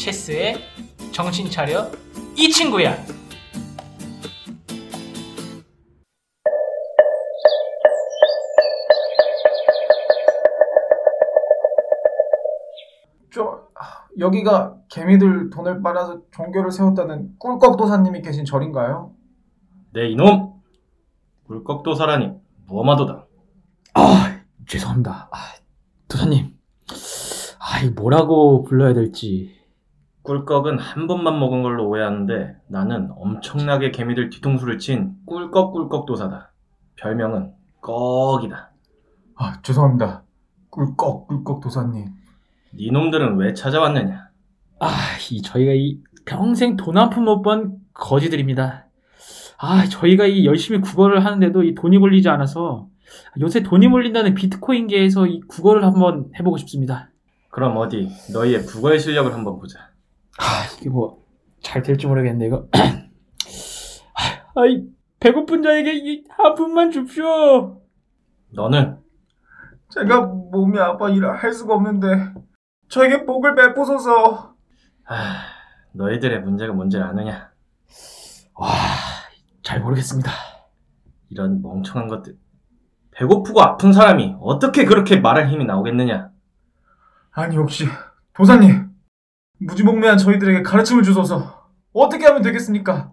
체스의 정신 차려 이 친구야. 저 아, 여기가 개미들 돈을 빨아서 종교를 세웠다는 꿀꺽도사님이 계신 절인가요? 네 이놈 꿀꺽도사라니 무엄하도다 아, 죄송합니다. 아, 도사님. 아, 이 뭐라고 불러야 될지. 꿀꺽은 한 번만 먹은 걸로 오해하는데 나는 엄청나게 개미들 뒤통수를 친 꿀꺽꿀꺽 도사다 별명은 꺽이다 아 죄송합니다. 꿀꺽 꿀꺽 도사님. 니놈들은 왜 찾아왔느냐 아, 이 저희가 이 평생 돈 한 푼 못 번 거지들입니다. 아, 저희가 이 열심히 국어를 하는데도 이 돈이 몰리지 않아서 요새 돈이 몰린다는 비트코인계에서 이 국어를 한번 해보고 싶습니다. 그럼 어디 너희의 국어의 실력을 한번 보자 아, 이게 뭐 잘 될지 모르겠네 이거. 아, 이 배고픈 자에게 이한 푼만 줍쇼. 너는 제가 몸이 아파 일을 할 수가 없는데 저에게 복을 베푸소서. 아, 너희들의 문제가 뭔지 아느냐 와, 잘 모르겠습니다. 이런 멍청한 것들 배고프고 아픈 사람이 어떻게 그렇게 말할 힘이 나오겠느냐 아니 혹시 도사님 무지몽매한 저희들에게 가르침을 주소서. 어떻게 하면 되겠습니까?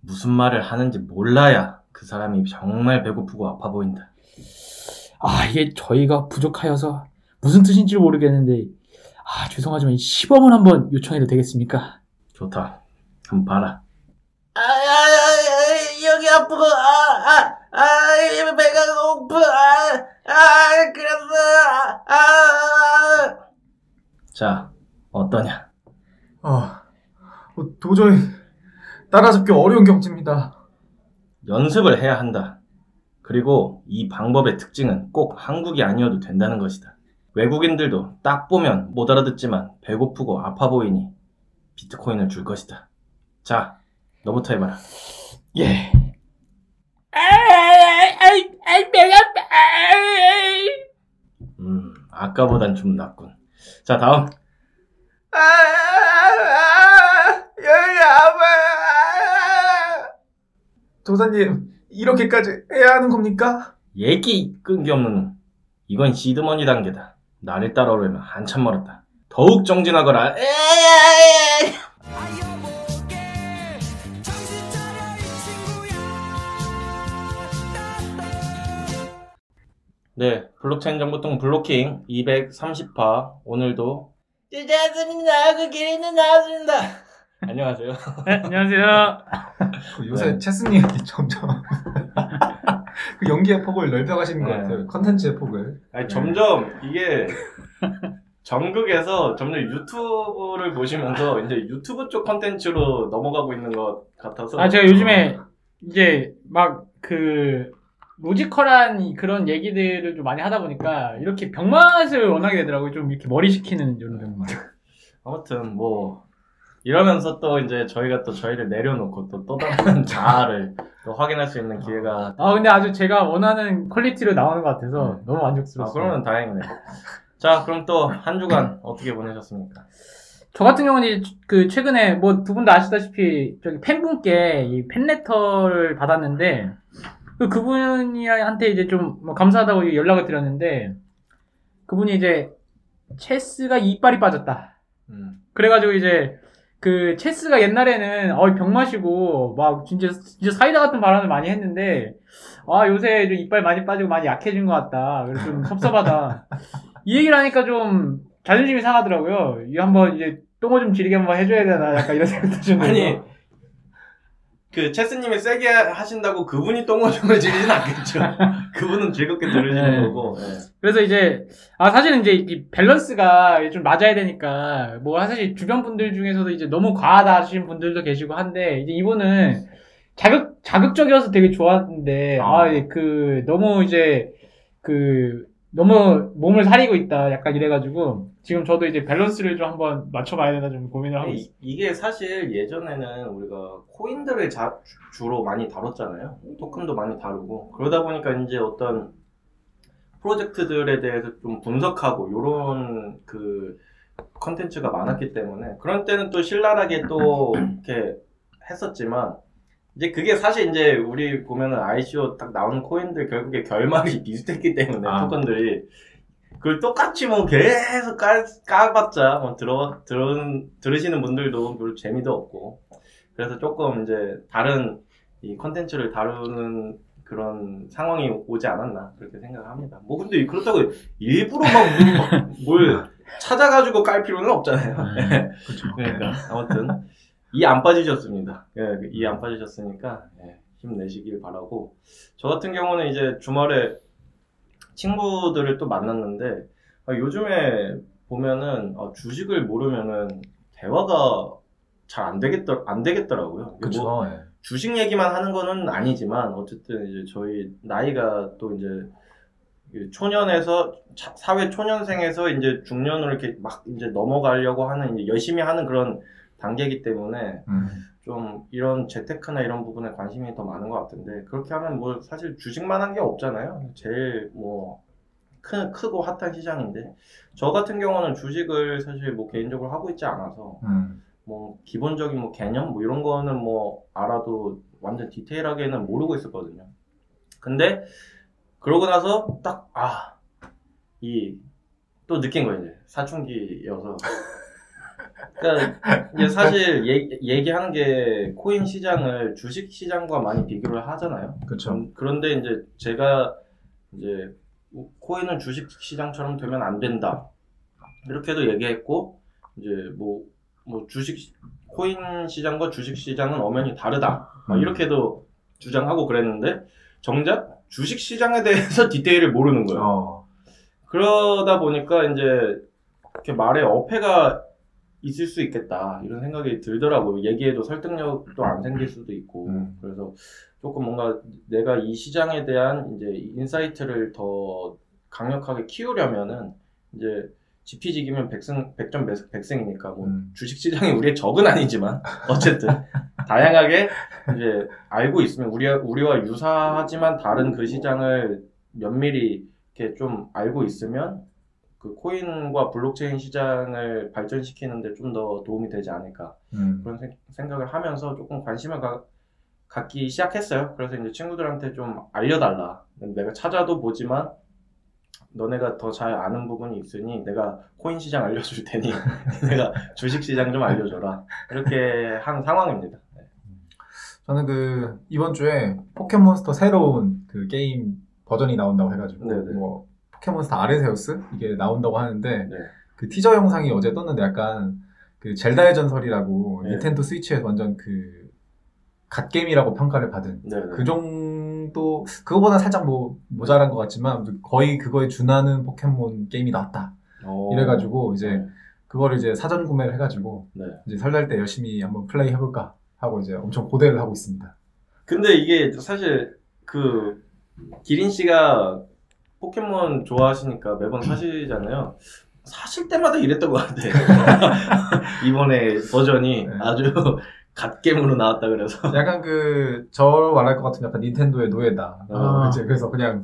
무슨 말을 하는지 몰라야 그 사람이 정말 배고프고 아파 보인다 아, 이게 저희가 부족하여서 무슨 뜻인지 모르겠는데, 아, 죄송하지만 10원을 한번 요청해도 되겠습니까? 좋다 한번 봐라 아, 아, 아, 여기 아프고, 아, 아, 아, 배가 고프, 아, 아, 그래서, 아, 아. 자 어떠냐 아 어, 도저히 따라잡기 어려운 경지입니다. 연습을 해야 한다. 그리고 이 방법의 특징은 꼭 한국이 아니어도 된다는 것이다. 외국인들도 딱 보면 못 알아듣지만 배고프고 아파 보이니 비트코인을 줄 것이다. 자, 너부터 해봐라. 예. 음, 아까보단 좀 낫군. 자, 다음. 아, 아, 여기 아파. 도사님 이렇게까지 해야 하는 겁니까? 얘기 끈기 없는 놈. 이건 시드머니 단계다. 나를 따라오려면 한참 멀었다. 더욱 정진하거라. 에이, 네, 블록체인 정보통 블로킹 230화. 오늘도 주자습니다. 그 길이는 나왔습니다. 안녕하세요. 네, 안녕하세요. 그 요새 네. 체스님이 점점 그 연기의 폭을 넓혀가시는 것 네. 같아요. 컨텐츠의 폭을. 아니, 점점 이게 전국에서 점점 유튜브를 보시면서 이제 유튜브 쪽 컨텐츠로 넘어가고 있는 것 같아서 아, 제가 요즘에 이제 막 그 logical한 이- 그런 얘기들을 좀 많이 하다 보니까 이렇게 병맛을 원하게 되더라고요. 좀 이렇게 머리 식히는 이런 병맛. 아무튼 뭐 이러면서 또 이제 저희가 또 저희를 내려놓고 또 또 다른 자아를 또 확인할 수 있는 기회가 아, 근데 아주 제가 원하는 퀄리티로 나오는 것 같아서 너무 아 만족스러웠어요. 그러면 다행이네. 자 그럼 또 한 주간 어떻게 보내셨습니까? 저 같은 경우는 이제 그 최근에 뭐 두 분 다 아시다시피 저기 팬분께 이 팬레터를 받았는데 그 그분이한테 이제 좀뭐 감사하다고 연락을 드렸는데 그분이 이제 체스가 이빨이 빠졌다. 음. 그래가지고 이제 그 체스가 옛날에는 어 병 마시고 막 진짜 진짜 사이다 같은 발언을 많이 했는데 아 요새 좀 이빨 많이 빠지고 많이 약해진 것 같다. 그래서 좀 섭섭하다. 이 얘기를 하니까 좀 자존심이 상하더라고요. 이 한번 이제 똥을 좀 지르게 한번 해줘야 되나 약간 이런 생각도 좀 아니. 그 체스님이 세게 하신다고 그분이 똥오줌을 지르진 않겠죠. 그분은 즐겁게 들으시는 네. 거고. 예. 그래서 이제 아 사실은 이제 이 밸런스가 좀 맞아야 되니까 뭐 사실 주변 분들 중에서도 이제 너무 과하다 하시는 분들도 계시고 한데 이제 이분은 자극 자극적이어서 되게 좋았는데 아. 아 그 너무 이제 그 너무 몸을 사리고 있다 약간 이래가지고 지금 저도 이제 밸런스를 좀 한번 맞춰봐야 되나 좀 고민을 하고 있어요. 이, 게 사실 예전에는 우리가 코인들을 자- 주- 주로 많이 다뤘잖아요. 토큰도 많이 다루고 그러다 보니까 이제 어떤 프로젝트들에 대해서 좀 분석하고 요런 그 컨텐츠가 많았기 때문에 그런 때는 또 신랄하게 또 이렇게 했었지만 이제 그게 사실 이제 우리 보면은 ICO 딱 나오는 코인들 결국에 결말이 비슷했기 때문에 아. 토큰들이 그걸 똑같이 뭐 계속 까, 까봤자 뭐 들어 들어 들으시는 분들도 별로 재미도 없고 그래서 조금 이제 다른 이 컨텐츠를 다루는 그런 상황이 오지 않았나 그렇게 생각합니다. 뭐 근데 그렇다고 일부러 막뭘 찾아가지고 깔 필요는 없잖아요. 그렇죠. 그러니까 아무튼 이 안 빠지셨습니다. 예, 이 안 빠지셨으니까 예, 힘내시길 바라고 저 같은 경우는 이제 주말에 친구들을 또 만났는데 아, 요즘에 보면은 아, 주식을 모르면은 대화가 잘 안 되겠더 안 되겠더라고요. 뭐 그렇죠. 예. 주식 얘기만 하는 거는 아니지만 어쨌든 이제 저희 나이가 또 이제 이 초년에서 차- 사회 초년생에서 이제 중년으로 이렇게 막 이제 넘어가려고 하는 이제 열심히 하는 그런 단계이기 때문에 음. 좀 이런 재테크나 이런 부분에 관심이 더 많은 것 같은데 그렇게 하면 뭐 사실 주식만 한 게 없잖아요. 제일 뭐 크, 크고 핫한 시장인데 저 같은 경우는 주식을 사실 뭐 개인적으로 하고 있지 않아서 음. 뭐 기본적인 뭐 개념 뭐 이런 거는 뭐 알아도 완전 디테일하게는 모르고 있었거든요. 근데 그러고 나서 딱 아 이 또 느낀 거예요 이제 사춘기여서. 그러니까 사실 얘기, 얘기 하는 게 코인 시장을 주식 시장과 많이 비교를 하잖아요. 그렇죠. 음, 그런데 이제 제가 이제 코인은 주식 시장처럼 되면 안 된다. 이렇게도 얘기했고 이제 뭐, 뭐 주식 코인 시장과 주식 시장은 엄연히 다르다. 막 음. 이렇게도 주장하고 그랬는데 정작 주식 시장에 대해서 디테일을 모르는 거예요. 어. 그러다 보니까 이제 이렇게 말에 어폐가 있을 수 있겠다 이런 생각이 들더라고요. 얘기해도 설득력도 안 생길 수도 있고 음. 그래서 조금 뭔가 내가 이 시장에 대한 이제 insight를 더 강력하게 키우려면은 이제 지피지기면 백승 백점 백- 백승이니까 뭐 음. 주식 시장이 우리의 적은 아니지만 어쨌든 다양하게 이제 알고 있으면 우리 우리와 유사하지만 다른 그 시장을 면밀히 이렇게 좀 알고 있으면 그 코인과 블록체인 시장을 발전시키는데 좀 더 도움이 되지 않을까 음. 그런 생- 생각을 하면서 조금 관심을 가- 갖기 시작했어요. 그래서 이제 친구들한테 좀 알려달라. 내가 찾아도 보지만 너네가 더 잘 아는 부분이 있으니 내가 코인 시장 알려줄 테니 내가 주식 시장 좀 알려줘라. 이렇게 한 상황입니다. 네. 저는 그 이번 주에 포켓몬스터 새로운 그 게임 버전이 나온다고 해가지고 네네. 뭐 포켓몬스터 아레세우스 이게 나온다고 하는데 네. 그 티저 영상이 어제 떴는데 약간 그 젤다의 전설이라고 네. 닌텐도 스위치에서 완전 그 갓게임이라고 평가를 받은 네, 네. 그 정도 그거보다 살짝 뭐 모자란 것 같지만 거의 그거에 준하는 포켓몬 게임이 나왔다 어, 이래가지고 이제 네. 그거를 이제 사전 구매를 해가지고 네. 이제 설날 때 열심히 한번 플레이 해볼까 하고 이제 엄청 고대를 하고 있습니다. 근데 이게 사실 그 기린 씨가 포켓몬 좋아하시니까 매번 사시잖아요. 사실 때마다 이랬던 것 같아. 이번에 버전이 네. 아주 갓겜으로 나왔다 그래서. 약간 그, 저 말할 것 같으면 약간 닌텐도의 노예다. 아. 이제 그래서 그냥,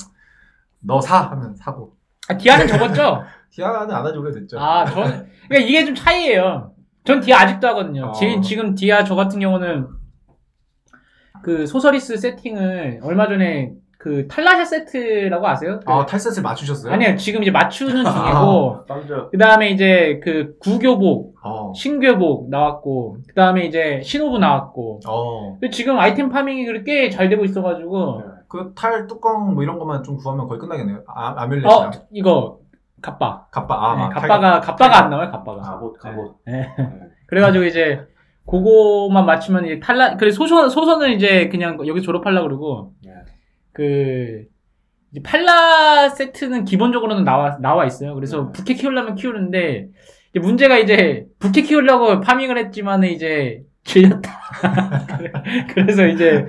너 사! 하면 사고. 아, 디아는 접었죠? 디아는 안 하지 오래됐죠. 아, 저는, 그러니까 이게 좀 차이예요. 전 디아 아직도 하거든요. 어. 지금, 지금 디아 저 같은 경우는 그 소서리스 세팅을 얼마 전에 그 탈라샤 세트라고 아세요? 그- 아, 탈셋을 맞추셨어요? 아니요, 지금 이제 맞추는 중이고, 깜짝. 그 다음에 이제 그 구교복, 어. 신교복 나왔고, 그 다음에 이제 신호부 나왔고, 어. 근데 지금 아이템 farming이 꽤잘 되고 있어가지고, 그 탈 뚜껑 뭐 이런 것만 좀 구하면 거의 끝나겠네요. 아, 아뮬렛이랑. 어, 이거, 갑바. 갑바, 아, 네, 아, 갑바가, 갑바가 안 나와요, 갑바가. 갑옷, 갑옷. 네. 그래가지고 이제, 그거만 맞추면 이제 탈라, 그래, 소선, 소선은 이제 그냥 여기 졸업하려고 그러고, 네. 그, 이제 팔라 세트는 기본적으로는 나와, 나와 있어요. 그래서 네. 부캐 키우려면 키우는데, 이제 문제가 이제, 부캐 키우려고 파밍을 했지만 이제, 질렸다. 그래서 이제,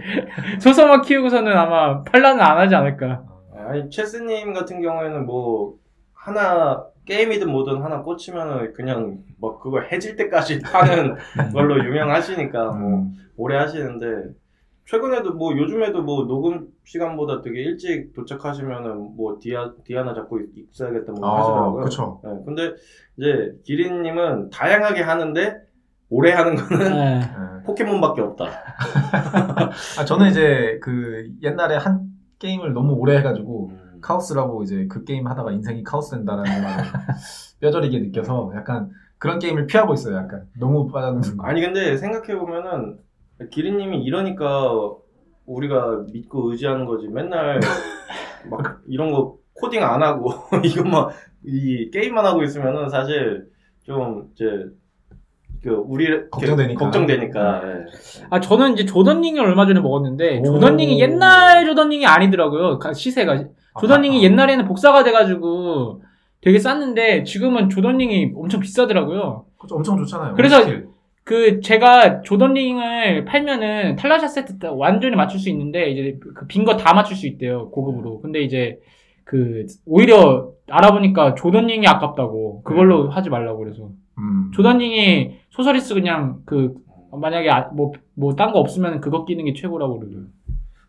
소선만 키우고서는 아마 팔라는 안 하지 않을까. 아니, 체스님 같은 경우에는 뭐, 하나, 게임이든 뭐든 하나 꽂히면은 그냥 뭐 그걸 해질 때까지 하는 걸로 유명하시니까 뭐, 음. 오래 하시는데, 최근에도 뭐 요즘에도 뭐 녹음 시간보다 되게 일찍 도착하시면은 뭐 디아 디아나 잡고 있- 있어야겠다 뭐 아, 하시더라고요. 그쵸. 네, 근데 이제 기린님은 다양하게 하는데 오래 하는 거는 네. 네. 포켓몬밖에 없다. 아, 저는 이제 그 옛날에 한 게임을 너무 오래 해가지고 음. 카오스라고 이제 그 게임 하다가 인생이 카오스 된다라는 말을 뼈저리게 느껴서 약간 그런 게임을 피하고 있어요. 약간 너무 빠져드는 거. 아니 근데 생각해 보면은 기린님이 이러니까 우리가 믿고 의지하는 거지. 맨날 막 이런 거 코딩 안 하고 이것만 이 게임만 하고 있으면은 사실 좀 이제 그 우리 걱정되니까. 걱정되니까. 예. 아, 저는 이제 조던링을 얼마 전에 먹었는데, 오. 조던링이 옛날 조던링이 아니더라고요. 가- 시세가. 조던링이 아, 옛날에는 복사가 돼가지고 되게 쌌는데, 지금은 조던링이 엄청 비싸더라고요. 그쵸, 엄청 좋잖아요. 그래서 스킬. 그, 제가 조던링을 팔면은 탈라샤 세트 다 완전히 맞출 수 있는데, 이제 그 빈 거 다 맞출 수 있대요. 고급으로. 근데 이제, 그, 오히려 알아보니까 조던링이 아깝다고. 그걸로 하지 말라고 그래서. 음. 조던링이 소서리스 그냥 그, 만약에 아- 뭐, 뭐, 딴 거 없으면 그거 끼는 게 최고라고 그러더라고요.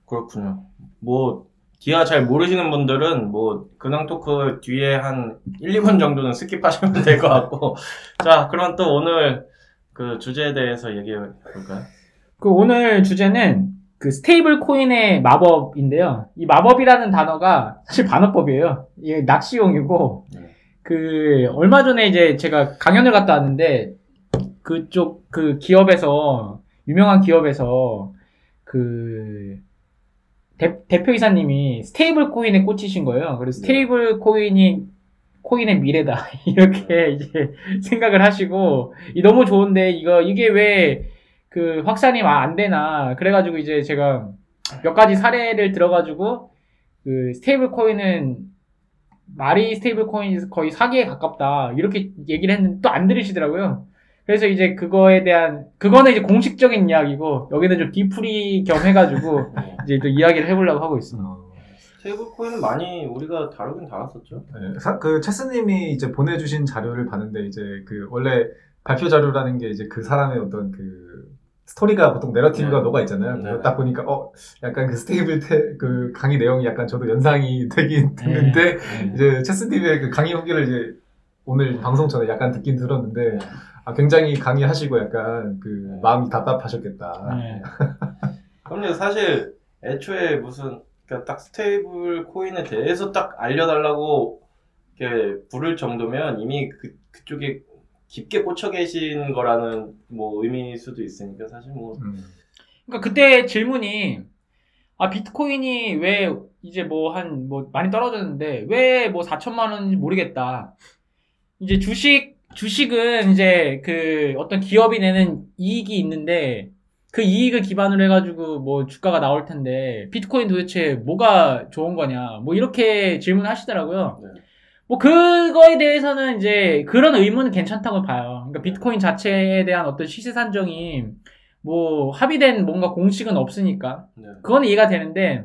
그렇군요. 뭐 디아 잘 모르시는 분들은 뭐 근황 토크 뒤에 한 1, 2분 정도는 skip하시면 될 것 같고 자 그럼 또 오늘 그 주제에 대해서 얘기해 볼까요? 그 오늘 주제는 그 스테이블 코인의 마법인데요. 이 마법이라는 단어가 사실 반어법이에요. 이게 낚시용이고 네. 그 얼마 전에 이제 제가 강연을 갔다 왔는데 그쪽 그 기업에서 유명한 기업에서 그 대, 대표이사님이 스테이블 코인에 꽂히신 거예요. 그래서 스테이블 코인이 코인의 미래다. 이렇게 이제 생각을 하시고 이 너무 좋은데 이거 이게 왜 그 확산이 마- 안 되나. 그래가지고 이제 제가 몇 가지 사례를 들어가지고 그 스테이블 코인은 말이 스테이블 코인이 거의 사기에 가깝다. 이렇게 얘기를 했는데 또 안 들으시더라고요. 그래서 이제 그거에 대한 그거는 이제 공식적인 이야기고 여기는 좀 debrief 겸 해가지고 이제 또 이야기를 해보려고 하고 있습니다. 어, 스테이블 코인은 많이 우리가 다루긴 다뤘었죠. 네, 사- 그 체스님이 이제 보내주신 자료를 봤는데 이제 그 원래 발표 자료라는 게 이제 그 사람의 어떤 그 스토리가 보통 narrative가 네. 녹아 있잖아요. 네. 딱 보니까 어 약간 그 스테이블 테, 그 강의 내용이 약간 저도 연상이 되긴 됐는데 네. 이제 체스님의 그 강의 후기를 이제 오늘 방송 전에 약간 듣긴 들었는데 아 굉장히 강의하시고 약간 그 네. 마음이 답답하셨겠다. 네. 그럼요 사실 애초에 무슨 그러니까 딱 스테이블 코인에 대해서 딱 알려달라고 이렇게 부를 정도면 이미 그, 그쪽에 깊게 꽂혀 계신 거라는 뭐 의미일 수도 있으니까 사실 뭐 음. 그러니까 그때 질문이 아 비트코인이 왜 이제 뭐 한뭐 많이 떨어졌는데 왜 뭐 4천만 원인지 모르겠다. 이제 주식 주식은 이제 그 어떤 기업이 내는 이익이 있는데 그 이익을 기반으로 해가지고 뭐 주가가 나올 텐데 비트코인 도대체 뭐가 좋은 거냐 뭐 이렇게 질문하시더라고요. 네. 뭐 그거에 대해서는 이제 그런 의문은 괜찮다고 봐요. 그러니까 비트코인 자체에 대한 어떤 시세 산정이 뭐 합의된 뭔가 공식은 없으니까 네. 그건 이해가 되는데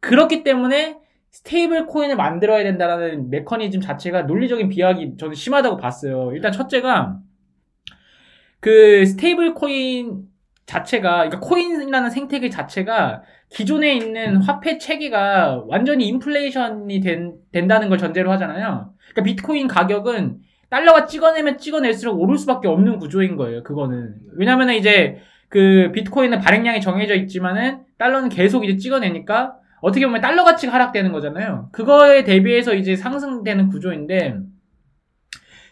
그렇기 때문에 스테이블 코인을 만들어야 된다라는 메커니즘 자체가 논리적인 비약이 저는 심하다고 봤어요. 일단 첫째가 그 스테이블 코인 자체가 그러니까 코인이라는 생태계 자체가 기존에 있는 화폐 체계가 완전히 인플레이션이 된, 된다는 걸 전제로 하잖아요. 그러니까 비트코인 가격은 달러가 찍어내면 찍어낼수록 오를 수밖에 없는 구조인 거예요. 그거는 왜냐면은 이제 그 비트코인은 발행량이 정해져 있지만은 달러는 계속 이제 찍어내니까 어떻게 보면 달러 가치가 하락되는 거잖아요. 그거에 대비해서 이제 상승되는 구조인데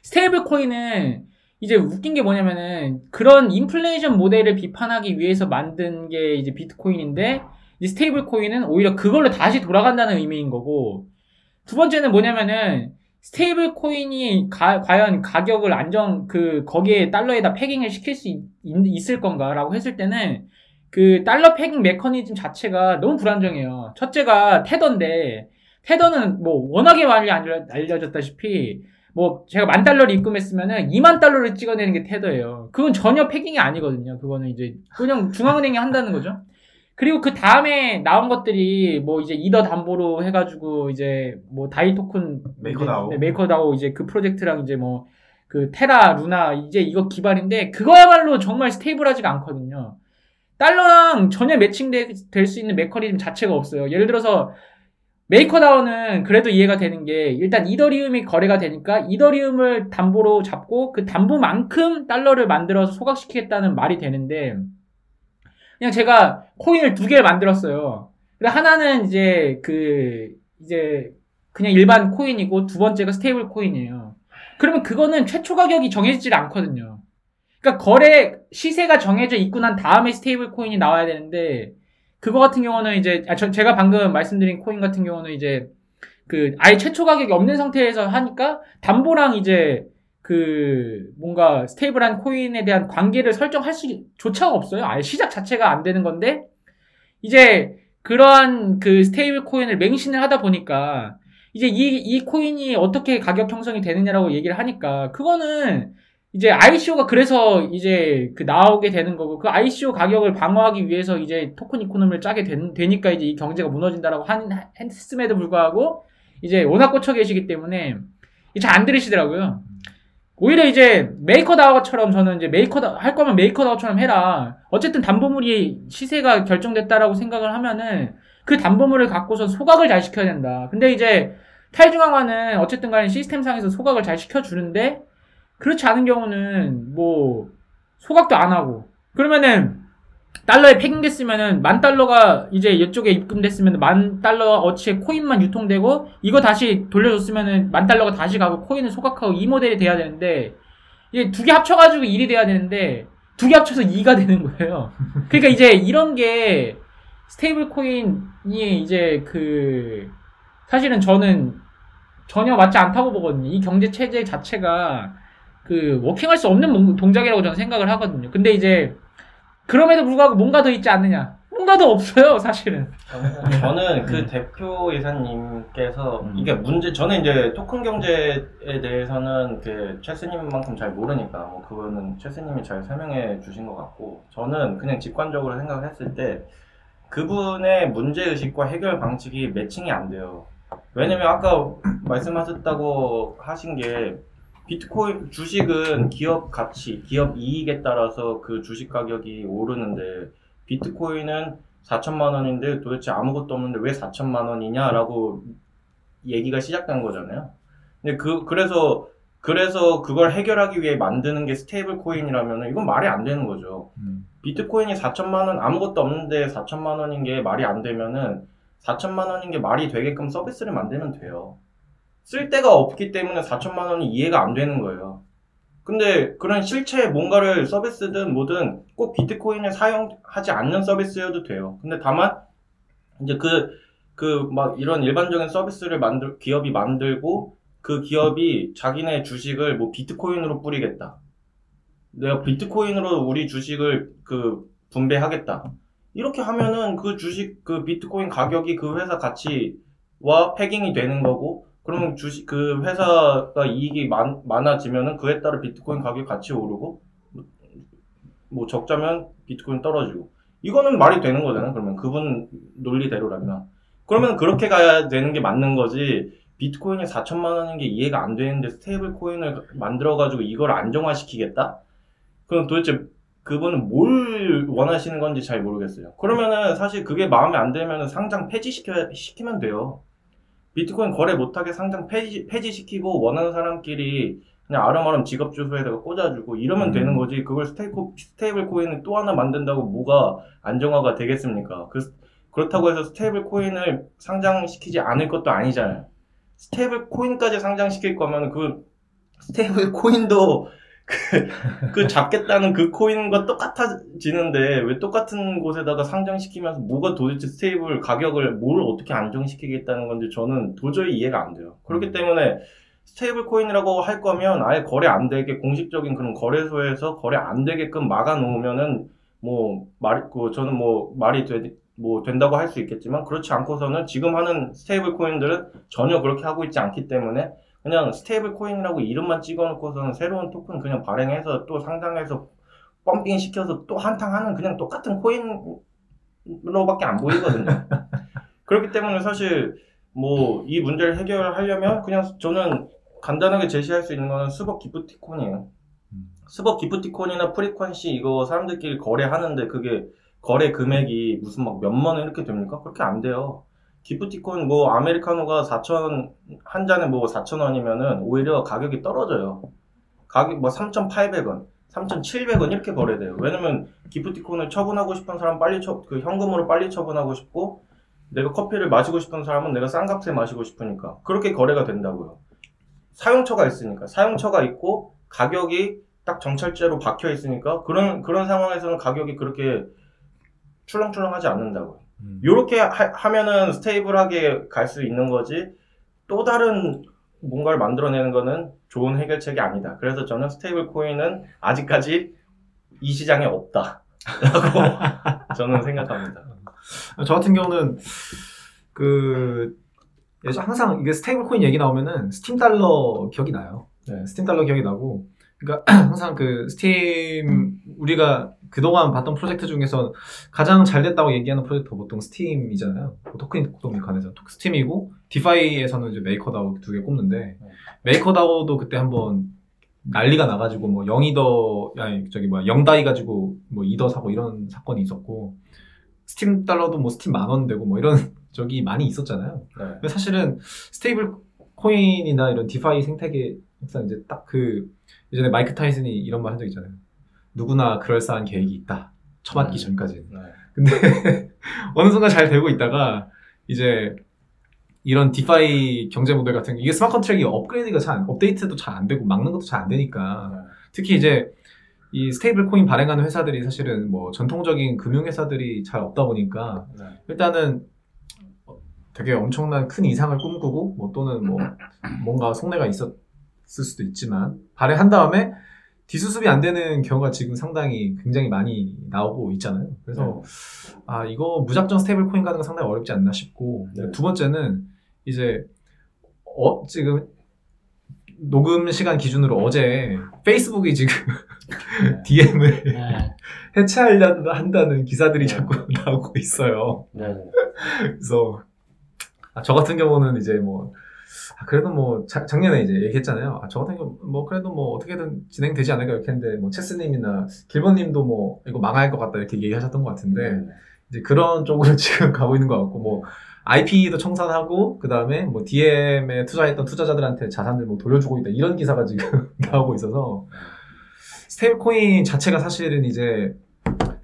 스테이블 코인은 이제 웃긴 게 뭐냐면은 그런 인플레이션 모델을 비판하기 위해서 만든 게 이제 비트코인인데 이 스테이블 코인은 오히려 그걸로 다시 돌아간다는 의미인 거고 두 번째는 뭐냐면은 stable coin이 가- 과연 가격을 안정 그 거기에 달러에다 pegging을 시킬 수 있, 있을 건가라고 했을 때는 그 달러 pegging 메커니즘 자체가 너무 불안정해요. 첫째가 테더인데 테더는 뭐 워낙에 많이 알려- 알려졌다시피 뭐 제가 만 달러를 입금했으면은 2만 달러를 찍어내는 게 테더예요. 그건 전혀 pegging이 아니거든요. 그거는 이제 그냥 중앙은행이 한다는 거죠. 그리고 그 다음에 나온 것들이 뭐 이제 이더 담보로 해가지고 이제 뭐 다이 토큰 메이커다오. 네, 메이커다오 이제 그 프로젝트랑 이제 뭐 그 테라 루나 이제 이거 기반인데 그거야말로 정말 stable하지가 않거든요. 달러랑 전혀 매칭될 수 있는 메커니즘 자체가 없어요. 예를 들어서 메이커다오는 그래도 이해가 되는 게 일단 이더리움이 거래가 되니까 이더리움을 담보로 잡고 그 담보만큼 달러를 만들어서 소각시키겠다는 말이 되는데 그냥 제가 코인을 두 개를 만들었어요. 근데 하나는 이제 그 이제 그냥 일반 코인이고 두 번째가 stable coin이에요. 그러면 그거는 최초 가격이 정해지질 않거든요. 그러니까 거래 시세가 정해져 있고 난 다음에 stable coin이 나와야 되는데 그거 같은 경우는 이제 아, 저, 제가 방금 말씀드린 코인 같은 경우는 이제 그 아예 최초 가격이 없는 상태에서 하니까 담보랑 이제 그 뭔가 stable한 코인에 대한 관계를 설정할 수조차가 없어요. 아예 시작 자체가 안 되는 건데 이제 그러한 그 stable coin을 맹신을 하다 보니까 이제 이, 이 코인이 어떻게 가격 형성이 되느냐라고 얘기를 하니까 그거는 이제 ICO가 그래서 이제 그 나오게 되는 거고 그 ICO 가격을 방어하기 위해서 이제 token economy를 짜게 된, 되니까 이제 이 경제가 무너진다라고 한, 했음에도 불구하고 이제 워낙 꽂혀 계시기 때문에 잘 안 들으시더라고요. 오히려 이제 메이커다오처럼 저는 이제 메이커다오 할 거면 메이커다오처럼 해라. 어쨌든 담보물이 시세가 결정됐다라고 생각을 하면은 그 담보물을 갖고서 소각을 잘 시켜야 된다. 근데 이제 탈중앙화는 어쨌든 간에 시스템상에서 소각을 잘 시켜주는데 그렇지 않은 경우는 뭐 소각도 안 하고 그러면은 달러에 패킹됐으면은 만 달러가 이제 이쪽에 입금됐으면 만 달러 어치의 코인만 유통되고 이거 다시 돌려줬으면은 만 달러가 다시 가고 코인을 소각하고 이 모델이 돼야 되는데 이게 두 개 합쳐가지고 1이 돼야 되는데 두 개 합쳐서 2가 되는 거예요. 그러니까 이제 이런 게 stable coin이 이제 그 사실은 저는 전혀 맞지 않다고 보거든요. 이 경제 체제 자체가 그 working할 수 없는 동작이라고 저는 생각을 하거든요. 근데 이제 그럼에도 불구하고 뭔가 더 있지 않느냐? 뭔가 더 없어요, 사실은. 저는 그 대표 이사님께서 음. 이게 문제 저는 이제 토큰 경제에 대해서는 그 최스님만큼 잘 모르니까 뭐 그거는 최스님이 잘 설명해 주신 것 같고 저는 그냥 직관적으로 생각을 했을 때 그분의 문제 의식과 해결 방식이 매칭이 안 돼요. 왜냐면 아까 말씀하셨다고 하신 게 비트코인 주식은 기업 가치, 기업 이익에 따라서 그 주식 가격이 오르는데 비트코인은 4천만 원인데 도대체 아무것도 없는데 왜 4천만 원이냐라고 얘기가 시작된 거잖아요. 근데 그 그래서 그래서 그걸 해결하기 위해 만드는 게 stable coin이라면 이건 말이 안 되는 거죠. 음. 비트코인이 4천만 원 아무것도 없는데 4천만 원인 게 말이 안 되면은 4천만 원인 게 말이 되게끔 서비스를 만들면 돼요. 쓸 데가 없기 때문에 4천만 원이 이해가 안 되는 거예요. 근데 그런 실체 뭔가를 서비스든 뭐든 꼭 비트코인을 사용하지 않는 서비스여도 돼요. 근데 다만 이제 그 그 막 이런 일반적인 서비스를 만들 기업이 만들고 그 기업이 자기네 주식을 뭐 비트코인으로 뿌리겠다. 내가 비트코인으로 우리 주식을 그 분배하겠다. 이렇게 하면은 그 주식 그 비트코인 가격이 그 회사 가치와 pegging이 되는 거고 그러면 주식 그 회사가 이익이 많, 많아지면은 그에 따라 비트코인 가격 같이 오르고 뭐 적자면 비트코인 떨어지고 이거는 말이 되는 거잖아요. 그러면 그분 논리대로라면 그러면 그렇게 가야 되는 게 맞는 거지. 비트코인이 4천만 원인 게 이해가 안 되는데 stable coin을 만들어 가지고 이걸 안정화시키겠다? 그럼 도대체 그분은 뭘 원하시는 건지 잘 모르겠어요. 그러면은 사실 그게 마음에 안 들면은 상장 폐지시켜 시키면 돼요. 비트코인 거래 못하게 상장 폐지, 폐지시키고 원하는 사람끼리 그냥 알음알음 지갑 주소에다가 꽂아주고 이러면 음. 되는 거지. 그걸 stable, stable coin을 또 하나 만든다고 뭐가 안정화가 되겠습니까? 그, 그렇다고 해서 stable coin을 상장시키지 않을 것도 아니잖아요. stable coin까지 상장시킬 거면 그 stable coin도 그, 그 잡겠다는 그 코인과 똑같아지는데 왜 똑같은 곳에다가 상장시키면서 뭐가 도대체 stable 가격을 뭘 어떻게 안정시키겠다는 건지 저는 도저히 이해가 안 돼요. 그렇기 때문에 stable coin이라고 할 거면 아예 거래 안 되게 공식적인 그런 거래소에서 거래 안 되게끔 막아 놓으면은 뭐 말이 그 저는 뭐 말이 되, 뭐 된다고 할 수 있겠지만 그렇지 않고서는 지금 하는 stable coin들은 전혀 그렇게 하고 있지 않기 때문에 그냥 stable coin이라고 이름만 찍어놓고서는 새로운 토큰 그냥 발행해서 또 상장해서 pumping 시켜서 또 한탕 하는 그냥 똑같은 코인으로밖에 안 보이거든요. 그렇기 때문에 사실 뭐 이 문제를 해결하려면 그냥 저는 간단하게 제시할 수 있는 거는 스벅 기프티콘이에요. 음. 스벅 기프티콘이나 frequency 이거 사람들끼리 거래하는데 그게 거래 금액이 무슨 막 몇만 원 이렇게 됩니까? 그렇게 안 돼요. 기프티콘 뭐 아메리카노가 4천 한 잔에 뭐 4천 원이면은 오히려 가격이 떨어져요. 가격 뭐 3,800원, 3,700원 이렇게 거래돼요. 왜냐면 기프티콘을 처분하고 싶은 사람 빨리 처, 그 현금으로 빨리 처분하고 싶고 내가 커피를 마시고 싶은 사람은 내가 싼 값에 마시고 싶으니까 그렇게 거래가 된다고요. 사용처가 있으니까 사용처가 있고 가격이 딱 정찰제로 박혀 있으니까 그런 그런 상황에서는 가격이 그렇게 출렁출렁하지 않는다고요. 음. 이렇게 하면은 stable하게 갈 수 있는 거지 또 다른 뭔가를 만들어내는 거는 좋은 해결책이 아니다. 그래서 저는 stable coin은 아직까지 이 시장에 없다라고 저는 생각합니다. 저 같은 경우는 그 항상 이게 stable coin 얘기 나오면은 스팀 달러 기억이 나요. 네, 스팀 달러 기억이 나고 그러니까 항상 그 스팀 우리가 그동안 봤던 프로젝트 중에서 가장 잘 됐다고 얘기하는 프로젝트가 보통 스팀이잖아요. 뭐 토큰 관해서 스팀이고 DeFi에서는 이제 메이커다오 두 개 꼽는데 메이커다오도 그때 한번 난리가 나가지고 뭐 0이더 아니 저기 뭐야 0다이 가지고 뭐 2더 사고 이런 사건이 있었고 스팀 달러도 뭐 스팀 만 원 되고 뭐 이런 적이 많이 있었잖아요. 네. 근데 사실은 stable coin이나 이런 DeFi 생태계 항상 이제 딱 그 예전에 마이크 타이슨이 이런 말 한 적 있잖아요. 누구나 그럴싸한 계획이 있다. 처맞기 음. 전까지는. 네. 근데 어느 순간 잘 되고 있다가 이제 이런 DeFi 경제 모델 같은 게 이게 smart contract이 업그레이드가 잘 안- 업데이트도 잘 안 되고 막는 것도 잘 안 되니까 네. 특히 이제 이 stable coin 발행하는 회사들이 사실은 뭐 전통적인 금융 회사들이 잘 없다 보니까 네. 일단은 되게 엄청난 큰 이상을 꿈꾸고 뭐 또는 뭐 뭔가 속내가 있었을 수도 있지만 발행한 다음에 뒤수습이 안 되는 경우가 지금 상당히 굉장히 많이 나오고 있잖아요. 그래서 아 이거 무작정 stable coin 가는 건 상당히 어렵지 않나 싶고 네. 두 번째는 이제 어 지금 녹음 시간 기준으로 어제 페이스북이 지금 Diem을 네. 해체하려 한다는 기사들이 네. 자꾸 나오고 있어요. 네. 네. 그래서 아, 저 같은 경우는 이제 뭐 아, 그래도 뭐 자- 작년에 이제 얘기했잖아요. 아, 저 같은 경우 뭐 그래도 뭐 어떻게든 진행되지 않을까 이렇게 했는데 뭐 체스님이나 길버님도 뭐 이거 망할 것 같다 이렇게 얘기하셨던 것 같은데 네. 이제 그런 쪽으로 지금 가고 있는 것 같고 뭐 IP도 청산하고 그 다음에 뭐 Diem에 투자했던 투자자들한테 자산들 뭐 돌려주고 있다 이런 기사가 지금 나오고 있어서 stable coin 자체가 사실은 이제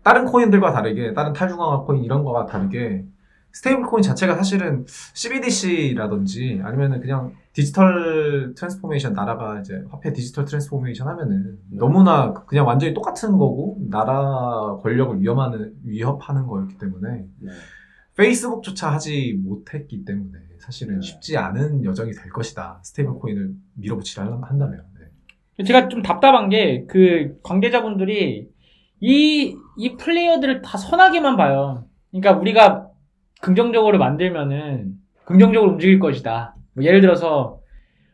다른 코인들과 다르게 다른 탈중앙화 코인 이런 거와 다르게 stable coin 자체가 사실은 CBDC라든지 아니면은 그냥 digital transformation 나라가 이제 화폐 digital transformation 하면은 너무나 그냥 완전히 똑같은 거고 나라 권력을 위험하는 위협하는 거였기 때문에 네. 페이스북조차 하지 못했기 때문에 사실은 네. 쉽지 않은 여정이 될 것이다. stable coin을 밀어붙이려 한다면. 네. 제가 좀 답답한 게 그 관계자분들이 이, 이 플레이어들을 다 선하게만 봐요. 그러니까 우리가 긍정적으로 만들면은 긍정적으로 움직일 것이다. 뭐 예를 들어서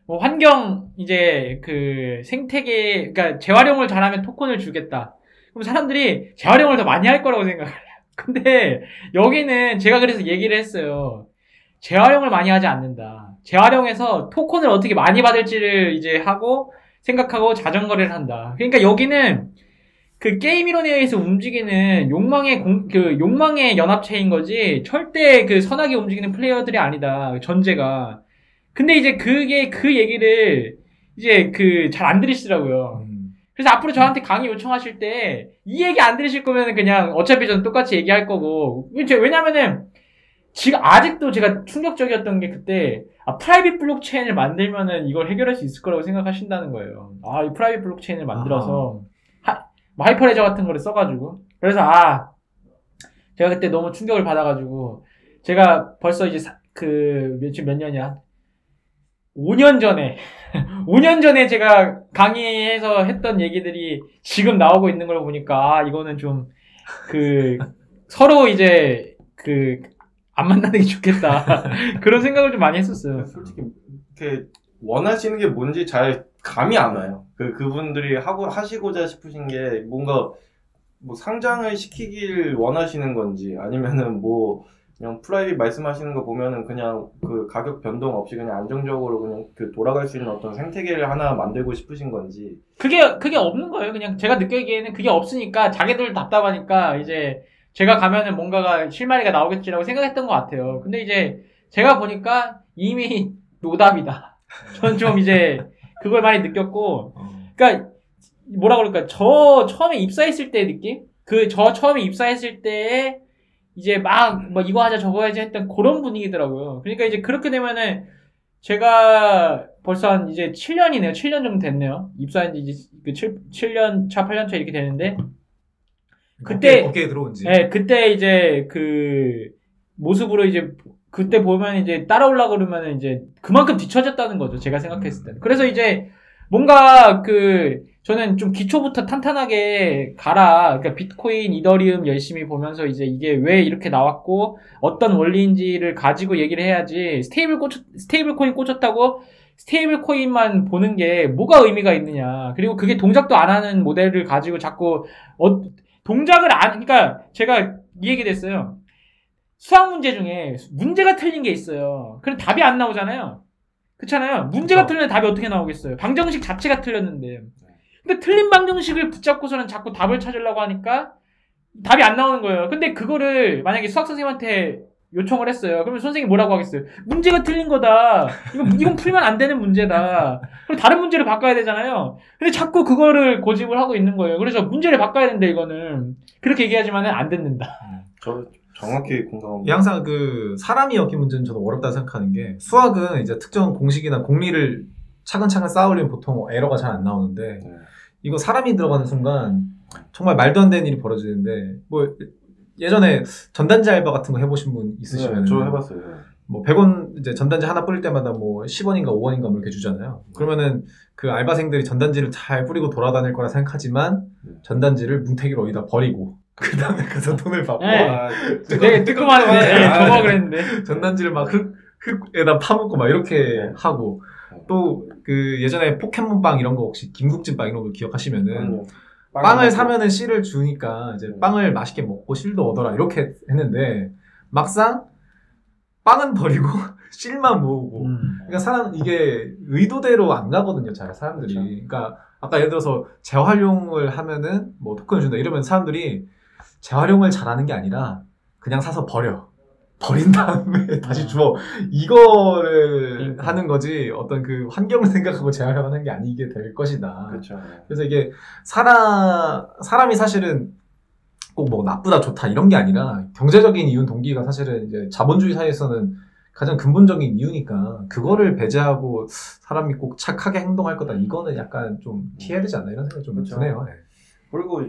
뭐 환경 이제 그 생태계 그러니까 재활용을 잘하면 토큰을 주겠다. 그럼 사람들이 재활용을 더 많이 할 거라고 생각을 해요. 근데 여기는 제가 그래서 얘기를 했어요. 재활용을 많이 하지 않는다. 재활용해서 토큰을 어떻게 많이 받을지를 이제 하고 생각하고 자전거를 한다. 그러니까 여기는 그 게임 이론에서 움직이는 욕망의 공, 그 욕망의 연합체인 거지 절대 그 선하게 움직이는 플레이어들이 아니다. 전제가. 근데 이제 그게 그 얘기를 이제 그 잘 안 들으시더라고요. 음. 그래서 앞으로 저한테 강의 요청하실 때 이 얘기 안 들으실 거면 그냥 어차피 저는 똑같이 얘기할 거고 왜- 왜냐면은 지금 아직도 제가 충격적이었던 게 그때 아, private 블록체인을 만들면은 이걸 해결할 수 있을 거라고 생각하신다는 거예요. 아, 이 private 블록체인을 만들어서 하, 뭐 하이퍼레저 같은 거를 써가지고 그래서 아 제가 그때 너무 충격을 받아가지고 제가 벌써 이제 사- 그 몇, 지금 몇 년이야? 5년 전에 5년 전에 제가 강의해서 했던 얘기들이 지금 나오고 있는 걸 보니까 아, 이거는 좀 그 서로 이제 그 안 만나는 게 좋겠다 그런 생각을 좀 많이 했었어요. 솔직히 이렇게 원하시는 게 뭔지 잘 감이 안 와요. 그 그분들이 하고 하시고자 싶으신 게 뭔가 뭐 상장을 시키길 원하시는 건지 아니면은 뭐 그냥 프라이빗 말씀하시는 거 보면은 그냥 그 가격 변동 없이 그냥 안정적으로 그냥 그 돌아갈 수 있는 어떤 생태계를 하나 만들고 싶으신 건지 그게 그게 없는 거예요. 그냥 제가 느끼기에는 그게 없으니까 자기들 답답하니까 이제 제가 가면은 뭔가가 실마리가 나오겠지라고 생각했던 것 같아요. 근데 이제 제가 보니까 이미 노답이다. 전 좀 이제 그걸 많이 느꼈고, 어. 그러니까 뭐라 그럴까 저 처음에 입사했을 때 느낌? 그 저 처음에 입사했을 때에 이제 막 뭐 이거 하자 저거 하자 했던 그런 분위기더라고요. 그러니까 이제 그렇게 되면은 제가 벌써 한 이제 7년이네요. 7년 정도 됐네요. 입사한 지 이제 그 7, 7년 차, 8년 차 이렇게 되는데 그때- 어깨, 어깨에 들어온지. 네, 그때 이제 그 모습으로 이제 그때 보면 이제 따라올라 그러면 이제 그만큼 뒤처졌다는 거죠. 제가 생각했을 때는. 그래서 이제 뭔가 그 저는 좀 기초부터 탄탄하게 가라. 그러니까 비트코인, 이더리움 열심히 보면서 이제 이게 왜 이렇게 나왔고 어떤 원리인지를 가지고 얘기를 해야지 stable 꽂 stable coin 꽂혔다고 stable coin만 보는 게 뭐가 의미가 있느냐. 그리고 그게 동작도 안 하는 모델을 가지고 자꾸 어, 동작을 안, 그러니까 제가 이 얘기 됐어요. 수학 문제 중에 문제가 틀린 게 있어요. 그럼 답이 안 나오잖아요. 그렇잖아요. 문제가 그쵸. 틀리면 답이 어떻게 나오겠어요. 방정식 자체가 틀렸는데. 근데 틀린 방정식을 붙잡고서는 자꾸 답을 찾으려고 하니까 답이 안 나오는 거예요. 근데 그거를 만약에 수학 선생님한테 요청을 했어요. 그러면 선생님이 뭐라고 하겠어요? 문제가 틀린 거다. 이건, 이건 풀면 안 되는 문제다. 그럼 다른 문제를 바꿔야 되잖아요. 근데 자꾸 그거를 고집을 하고 있는 거예요. 그래서 문제를 바꿔야 된다, 이거는. 그렇게 얘기하지만은 안 듣는다. 저 정확히 공감합니다. 항상 그 사람이 엮인 문제는 저도 어렵다 생각하는 게 수학은 이제 특정 공식이나 공리를 차근차근 쌓으려면 보통 에러가 잘 안 나오는데 네. 이거 사람이 들어가는 순간 정말 말도 안 되는 일이 벌어지는데 뭐 예전에 전단지 알바 같은 거 해보신 분 있으시면 네, 저 해봤어요. 뭐 100원 이제 전단지 하나 뿌릴 때마다 뭐 10원인가 5원인가 뭐 이렇게 주잖아요. 그러면은 그 알바생들이 전단지를 잘 뿌리고 돌아다닐 거라 생각하지만 네. 전단지를 뭉태기로 어디다 버리고 그 다음에 가서 돈을 받고 네. 아, 되게 뜨끔하네. 네, 아, 저거 네. 그랬는데. 전단지를 막 흙, 흙에다 파묻고 막 이렇게 하고 또 그 예전에 포켓몬빵 이런 거 혹시 김국진빵 이런 거 기억하시면은 그럼요. 빵을 사면은 씨를 주니까 이제 음. 빵을 맛있게 먹고 씨도 얻어라 이렇게 했는데 막상 빵은 버리고 씨만 모으고 그러니까 사람 이게 의도대로 안 가거든요, 잘 사람들이. 그렇죠. 그러니까 아까 예를 들어서 재활용을 하면은 뭐 토큰을 준다 이러면 사람들이 재활용을 잘하는 게 아니라 그냥 사서 버려. 버린 다음에 다시 주워. 이거를 그러니까. 하는 거지 어떤 그 환경을 생각하고 재활용하는 게 아니게 될 것이다. 그렇죠. 그래서 이게 사람 사람이 사실은 꼭 뭐 나쁘다 좋다 이런 게 아니라 경제적인 이윤 동기가 사실은 이제 자본주의 사회에서는 가장 근본적인 이유니까 그거를 배제하고 사람이 꼭 착하게 행동할 거다 이거는 약간 좀 피해야 되지 않나 이런 생각이 좀 그렇죠. 드네요. 네. 그리고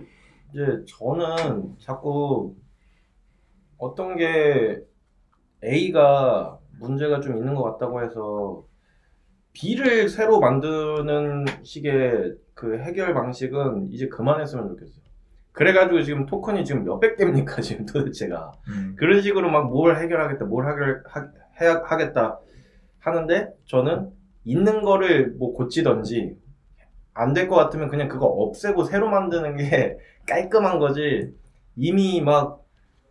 이제 저는 자꾸 어떤 게 A가 문제가 좀 있는 것 같다고 해서 B를 새로 만드는 식의 그 해결 방식은 이제 그만했으면 좋겠어요. 그래가지고 지금 토큰이 지금 몇백 개입니까 지금 도대체가 그런 식으로 막 뭘 해결하겠다, 뭘 해결 하, 하겠다 하는데 저는 있는 거를 뭐 고치던지 안 될 것 같으면 그냥 그거 없애고 새로 만드는 게 깔끔한 거지. 이미 막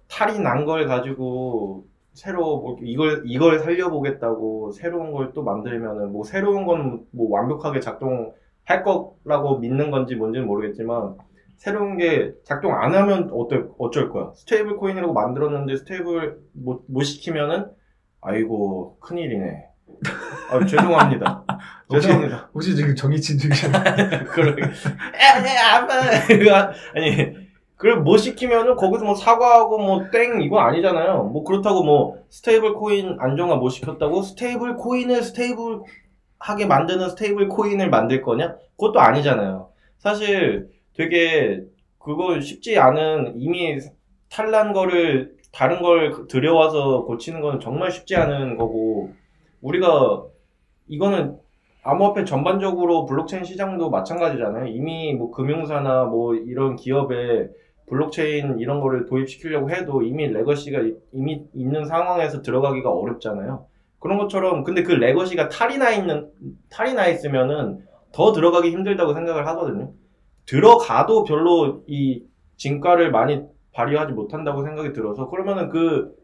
탈이 난 걸 가지고 새로 뭐 이걸 이걸 살려보겠다고 새로운 걸 또 만들면은 뭐 새로운 건 뭐 완벽하게 작동할 거라고 믿는 건지 뭔지는 모르겠지만 새로운 게 작동 안 하면 어떨 어쩔 거야. stable coin이라고 만들었는데 stable 못, 못 시키면은 아이고 큰일이네. 아, 죄송합니다. 혹시- 죄송합니다. 혹시 지금 정의 진중이셨나요? 그러게. 아니, 그걸 못 시키면은 거기서 뭐 사과하고 뭐 땡 이건 아니잖아요. 뭐 그렇다고 뭐 stable coin 안정화 못 시켰다고 stable coin을 stable 하게 만드는 stable coin을 만들 거냐? 그것도 아니잖아요. 사실 되게 그거 쉽지 않은 이미 탈난 거를 다른 걸 들여와서 고치는 건 정말 쉽지 않은 거고 우리가 이거는 암호화폐 전반적으로 블록체인 시장도 마찬가지잖아요. 이미 뭐 금융사나 뭐 이런 기업에 블록체인 이런 거를 도입시키려고 해도 이미 legacy가 이- 이미 있는 상황에서 들어가기가 어렵잖아요. 그런 것처럼 근데 그 legacy가 탈이 나 있는 탈이 나 있으면은 더 들어가기 힘들다고 생각을 하거든요. 들어가도 별로 이 진가를 많이 발휘하지 못한다고 생각이 들어서 그러면은 그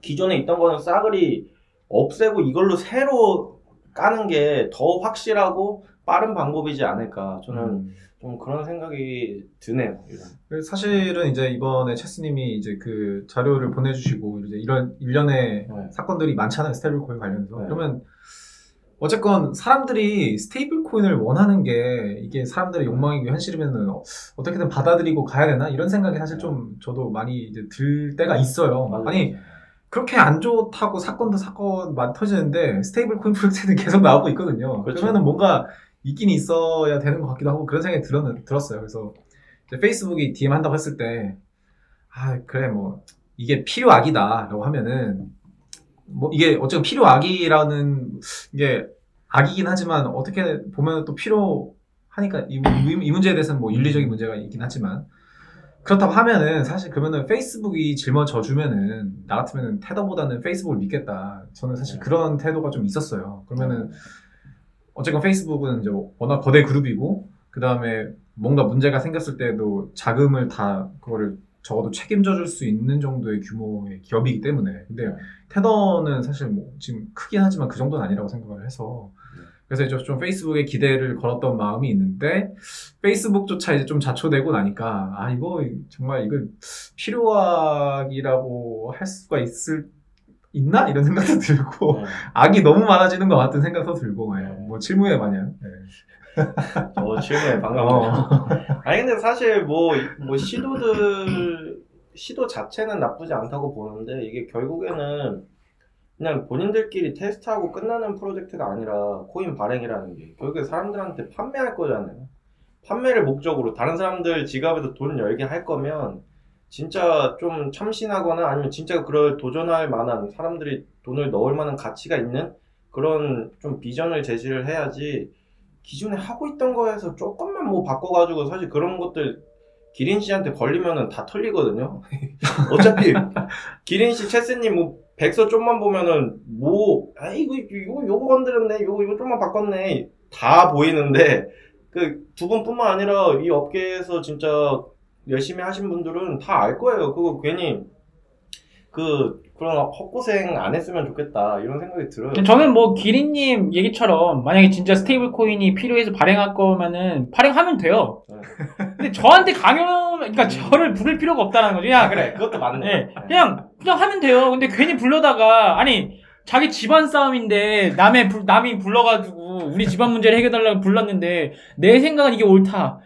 기존에 있던 거는 싸그리 없애고 이걸로 새로 까는 게 더 확실하고 빠른 방법이지 않을까. 저는 음. 좀 그런 생각이 드네요. 이런. 사실은 이제 이번에 체스님이 이제 그 자료를 보내주시고 이제 이런 일련의 네. 사건들이 많잖아요 stable coin 관련해서 네. 그러면 어쨌건 사람들이 stable coin을 원하는 게 이게 사람들의 욕망이고 현실이면은 어, 어떻게든 받아들이고 가야 되나 이런 생각이 사실 좀 저도 많이 이제 들 때가 있어요. 맞아요. 아니 그렇게 안 좋다고 사건도 사건 많이 터지는데 stable coin 프로젝트는 계속 나오고 있거든요. 그 그렇죠. 러면은 뭔가 있긴 있어야 되는 것 같기도 하고 그런 생각이 들었, 들었어요. 그래서 페이스북이 Diem 한다고 했을 때, 아, 그래, 뭐, 이게 필요악이다 라고 하면은, 뭐, 이게 어쨌든 필요악이라는 게 악이긴 하지만 어떻게 보면 또 필요하니까 이, 이- 이 문제에 대해서는 뭐 윤리적인 문제가 있긴 하지만 그렇다고 하면은 사실 그러면은 페이스북이 짊어져 주면은 나 같으면은 테더보다는 페이스북을 믿겠다. 저는 사실 그런 태도가 좀 있었어요. 그러면은 어쨌건 페이스북은 이제 워낙 거대 그룹이고 그 다음에 뭔가 문제가 생겼을 때도 자금을 다 그거를 적어도 책임져 줄 수 있는 정도의 규모의 기업이기 때문에 근데 테더는 사실 뭐 지금 크긴 하지만 그 정도는 아니라고 생각을 해서 그래서 이제 좀 페이스북에 기대를 걸었던 마음이 있는데 페이스북조차 이제 좀 자초되고 나니까 아 이거 정말 이거 필요악이라고 할 수가 있을 있나 이런 생각도 들고 네. 악이 너무 많아지는 것 같은 생각도 들고 예. 뭐 칠무에 마냥 예. 저 질문에 반가워요. 어. 아니 근데 사실 뭐, 뭐 시도들 시도 자체는 나쁘지 않다고 보는데 이게 결국에는 그냥 본인들끼리 테스트하고 끝나는 프로젝트가 아니라 코인 발행이라는 게 결국에 사람들한테 판매할 거잖아요. 판매를 목적으로 다른 사람들 지갑에서 돈 열게 할 거면 진짜 좀 참신하거나 아니면 진짜 그걸 도전할 만한 사람들이 돈을 넣을 만한 가치가 있는 그런 좀 비전을 제시를 해야지 기존에 하고 있던 거에서 조금만 뭐 바꿔가지고 사실 그런 것들 기린 씨한테 걸리면은 다 털리거든요. 어차피 기린 씨, 체스님 뭐 백서 좀만 보면은 뭐 아 이거 이거 요거 건드렸네, 요거 이거 좀만 바꿨네 다 보이는데 그 두 분뿐만 아니라 이 업계에서 진짜 열심히 하신 분들은 다 알 거예요. 그거 괜히 그 그런 헛고생 안 했으면 좋겠다 이런 생각이 들어요. 저는 뭐 기린님 얘기처럼 만약에 진짜 스테이블 코인이 필요해서 발행할 거면은 발행하면 돼요. 네. 근데 저한테 강요, 그러니까 저를 부를 필요가 없다는 거죠. 야, 그래, 그것도 맞네. 네, 그냥 그냥 하면 돼요. 근데 괜히 불러다가 아니 자기 집안 싸움인데 남의 불- 남이 불러가지고 우리 집안 문제를 해결달라고 불렀는데 내 생각은 이게 옳다.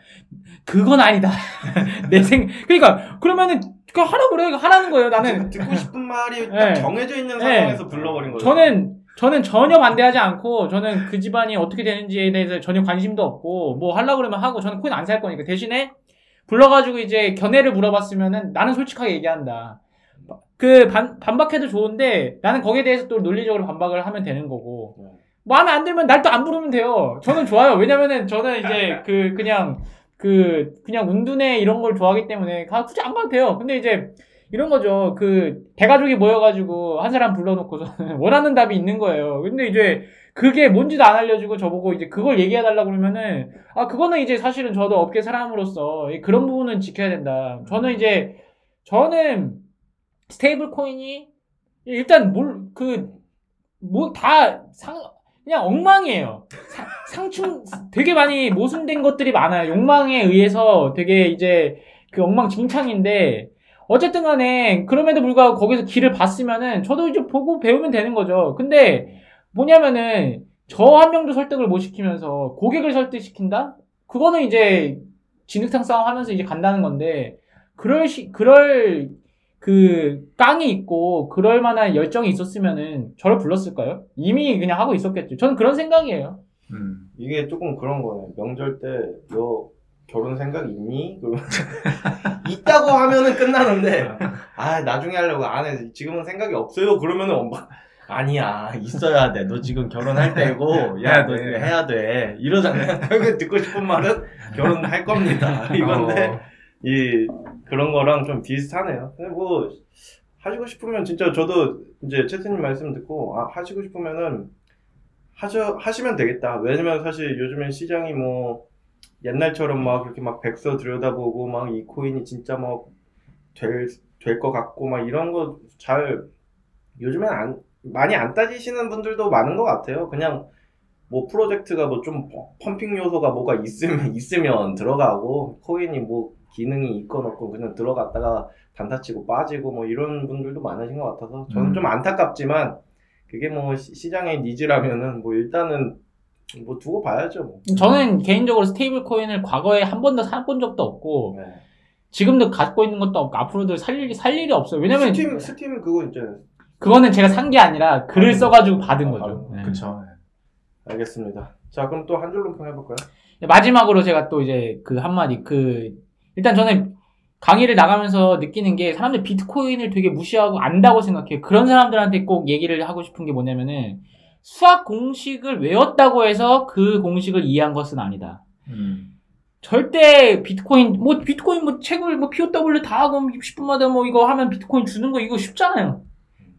그건 아니다. 내 생, 그러니까 그러면은 그 하라 그래 하라는 거예요. 나는 듣고 싶은 말이 딱 네. 정해져 있는 네. 상황에서 불러버린 거죠. 저는 저는 전혀 반대하지 않고 저는 그 집안이 어떻게 되는지에 대해서 전혀 관심도 없고 뭐 하려고 그러면 하고 저는 코인 안 살 거니까 대신에 불러가지고 이제 견해를 물어봤으면은 나는 솔직하게 얘기한다. 그 반, 반박해도 좋은데 나는 거기에 대해서 또 논리적으로 반박을 하면 되는 거고 네. 마음에 안 들면 날 또 안 부르면 돼요. 저는 좋아요. 왜냐면은 저는 이제 그 그냥 그 그냥 은둔에 이런 걸 좋아하기 때문에 가 굳이 안 가도 돼요. 근데 이제 이런 거죠. 그 대가족이 모여가지고 한 사람 불러놓고서 원하는 답이 있는 거예요. 근데 이제 그게 뭔지도 안 알려주고 저보고 이제 그걸 얘기해달라 그러면은 아 그거는 이제 사실은 저도 업계 사람으로서 이 그런 부분은 지켜야 된다. 저는 이제 저는 스테이블 코인이 일단 뭘 그 뭐 다 상 그냥 엉망이에요. 사- 상충 되게 많이 모순된 것들이 많아요. 욕망에 의해서 되게 이제 그 엉망진창인데 어쨌든 간에 그럼에도 불구하고 거기서 길을 봤으면은 저도 이제 보고 배우면 되는 거죠. 근데 뭐냐면은 저 한 명도 설득을 못 시키면서 고객을 설득시킨다? 그거는 이제 진흙탕 싸움 하면서 이제 간다는 건데 그럴 시 그럴 그 깡이 있고 그럴 만한 열정이 있었으면은 저를 불렀을까요? 이미 그냥 하고 있었겠죠. 저는 그런 생각이에요. 음. 이게 조금 그런 거네. 명절 때 너 결혼 생각 있니? 그러면 있다고 하면은 끝나는데 아 나중에 하려고 안 해. 지금은 생각이 없어요. 그러면은 엄마 아니야 있어야 돼. 너 지금 결혼할 때고 야너 네. 해야 돼. 이러잖아요. 결국에 듣고 싶은 말은 결혼할 겁니다. 이건데 어. 이 그런 거랑 좀 비슷하네요. 근데 뭐 하시고 싶으면 진짜 저도 이제 채스님 말씀 듣고 아 하시고 싶으면은 하셔 하시면 되겠다. 왜냐면 사실 요즘엔 시장이 뭐 옛날처럼 막 그렇게 막 백서 들여다보고 막 이 코인이 진짜 뭐될될 것 같고 막 이런 거 잘 요즘엔 안 많이 안 따지시는 분들도 많은 것 같아요. 그냥 뭐 프로젝트가 뭐 좀 pumping 요소가 뭐가 있으면 있으면 들어가고 코인이 뭐 기능이 있건 없건 그냥 들어갔다가 단타 치고 빠지고 뭐 이런 분들도 많으신 것 같아서 저는 음. 좀 안타깝지만 그게 뭐 시- 시장의 needs라면은 뭐 일단은 뭐 두고 봐야죠 뭐. 저는 개인적으로 스테이블 코인을 과거에 한 번도 사본 적도 없고 네. 지금도 갖고 있는 것도 없고 앞으로도 살 일이 살 일이 없어요. 왜냐면 스팀 스팀 그거 있잖아요. 그거는 제가 산 게 아니라 글을 써가지고 받은 거죠. 아, 네. 그쵸. 알겠습니다. 자 그럼 또 한줄 논평 해볼까요? 마지막으로 제가 또 이제 그 한마디 그 일단 저는 강의를 나가면서 느끼는 게 사람들 비트코인을 되게 무시하고 안다고 생각해요. 그런 사람들한테 꼭 얘기를 하고 싶은 게 뭐냐면은 수학 공식을 외웠다고 해서 그 공식을 이해한 것은 아니다. 음. 절대 비트코인 뭐 비트코인 뭐 책을 뭐 POW 다 하고 10분마다 뭐 이거 하면 비트코인 주는 거 이거 쉽잖아요.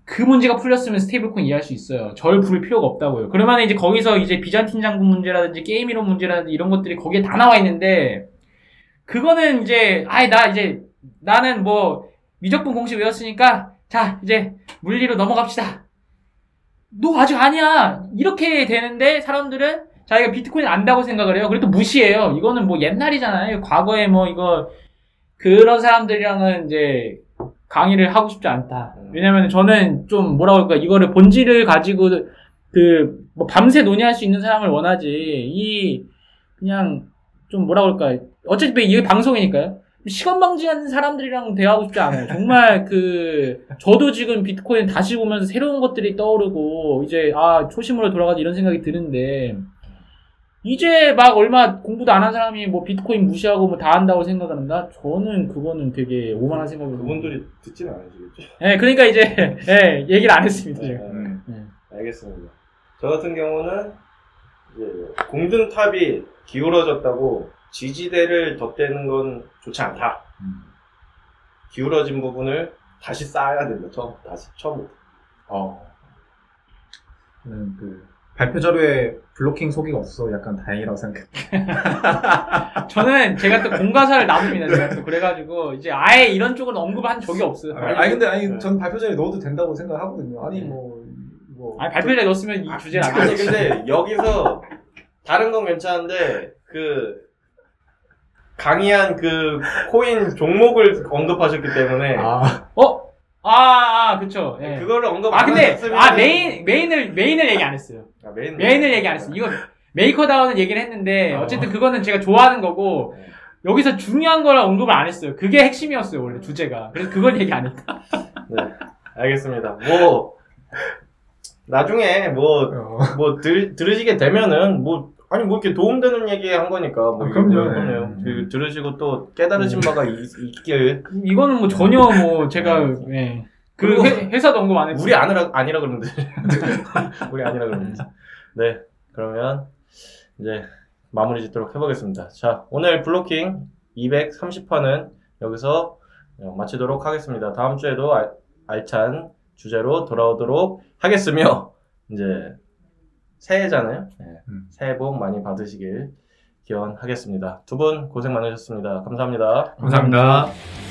그 문제가 풀렸으면 스테이블코인 이해할 수 있어요. 절 부를 필요가 없다고요. 그러면 이제 거기서 이제 비잔틴 장군 문제라든지 게임 이론 문제라든지 이런 것들이 거기에 다 나와 있는데 그거는 이제 아예 나 이제 나는 뭐 미적분 공식 외웠으니까 자 이제 물리로 넘어갑시다. 너 아직 아니야. 이렇게 되는데 사람들은 자기가 비트코인 안다고 생각을 해요. 그래도 무시해요. 이거는 뭐 옛날이잖아요. 과거에 뭐 이거 그런 사람들이랑은 이제 강의를 하고 싶지 않다. 왜냐면 저는 좀 뭐라고 할까 이거를 본질을 가지고 그 뭐 밤새 논의할 수 있는 사람을 원하지. 이 그냥 좀 뭐라고 할까 어차피 이게 방송이니까요. 시건방지하는 사람들이랑 대화하고 싶지 않아요. 정말 그 저도 지금 비트코인 다시 보면서 새로운 것들이 떠오르고 이제 아 초심으로 돌아가자 이런 생각이 드는데 이제 막 얼마 공부도 안 한 사람이 뭐 비트코인 무시하고 뭐 다 한다고 생각을 한다? 저는 그거는 되게 오만한 생각이 그분들이 듣지는 않으시겠죠? 네, 그러니까 이제 네, 얘기를 안 했습니다. 제가. 음. 네. 알겠습니다. 저 같은 경우는 이제 공든탑이 기울어졌다고 지지대를 덧대는 건 좋지 않다. 음. 기울어진 부분을 다시 쌓아야 된다. 처음 다시 처음부터. 어. 저는 그 발표 자료에 블로킹 소개가 없어 약간 다행이라고 생각해. 저는 제가 또 공가사를 나눕니다. 제가 또 그래가지고 이제 아예 이런 쪽은 언급을 한 적이 없어요. 아 니 근데 아니 네. 전 발표 자료에 넣어도 된다고 생각하거든요. 아니 뭐 뭐. 아니 발표에 넣었으면 이 주제를 안 아니. 근데 여기서 다른 건 괜찮은데 그 강의한 그 코인 종목을 언급하셨기 때문에 아, 어? 아, 아, 그쵸. 예. 그거를 언급 아 안 근데 하셨으면 아 main main을 main을 얘기 안 했어요. 아, 메인 main을 얘기 안 했어요. 이거 메이커다오는 얘기를 했는데 어. 어쨌든 그거는 제가 좋아하는 거고 네. 여기서 중요한 거를 언급을 안 했어요. 그게 핵심이었어요 원래 주제가. 그래서 그건 얘기 안 했다. 네, 알겠습니다. 뭐 나중에 뭐 어. 뭐 들, 들으시게 되면은 뭐 아니 뭐 이렇게 도움되는 얘기 한 거니까 뭐 아, 그럼요. 그럼요. 음. 그 들으시고 또 깨달으신 바가 있, 있길 이거는 뭐 전혀 뭐 제가 예. 그 회, 회사도 언급 안 했고 우리 아니라 아니라 그러면 돼. 우리 아니라 그러면 돼. 네 그러면 이제 마무리 짓도록 해보겠습니다. 자 오늘 블로킹 230화는 여기서 어, 마치도록 하겠습니다. 다음 주에도 알, 알찬 주제로 돌아오도록 하겠으며 이제 새해잖아요. 네, 음. 새해 복 많이 받으시길 기원하겠습니다. 두 분 고생 많으셨습니다. 감사합니다. 감사합니다.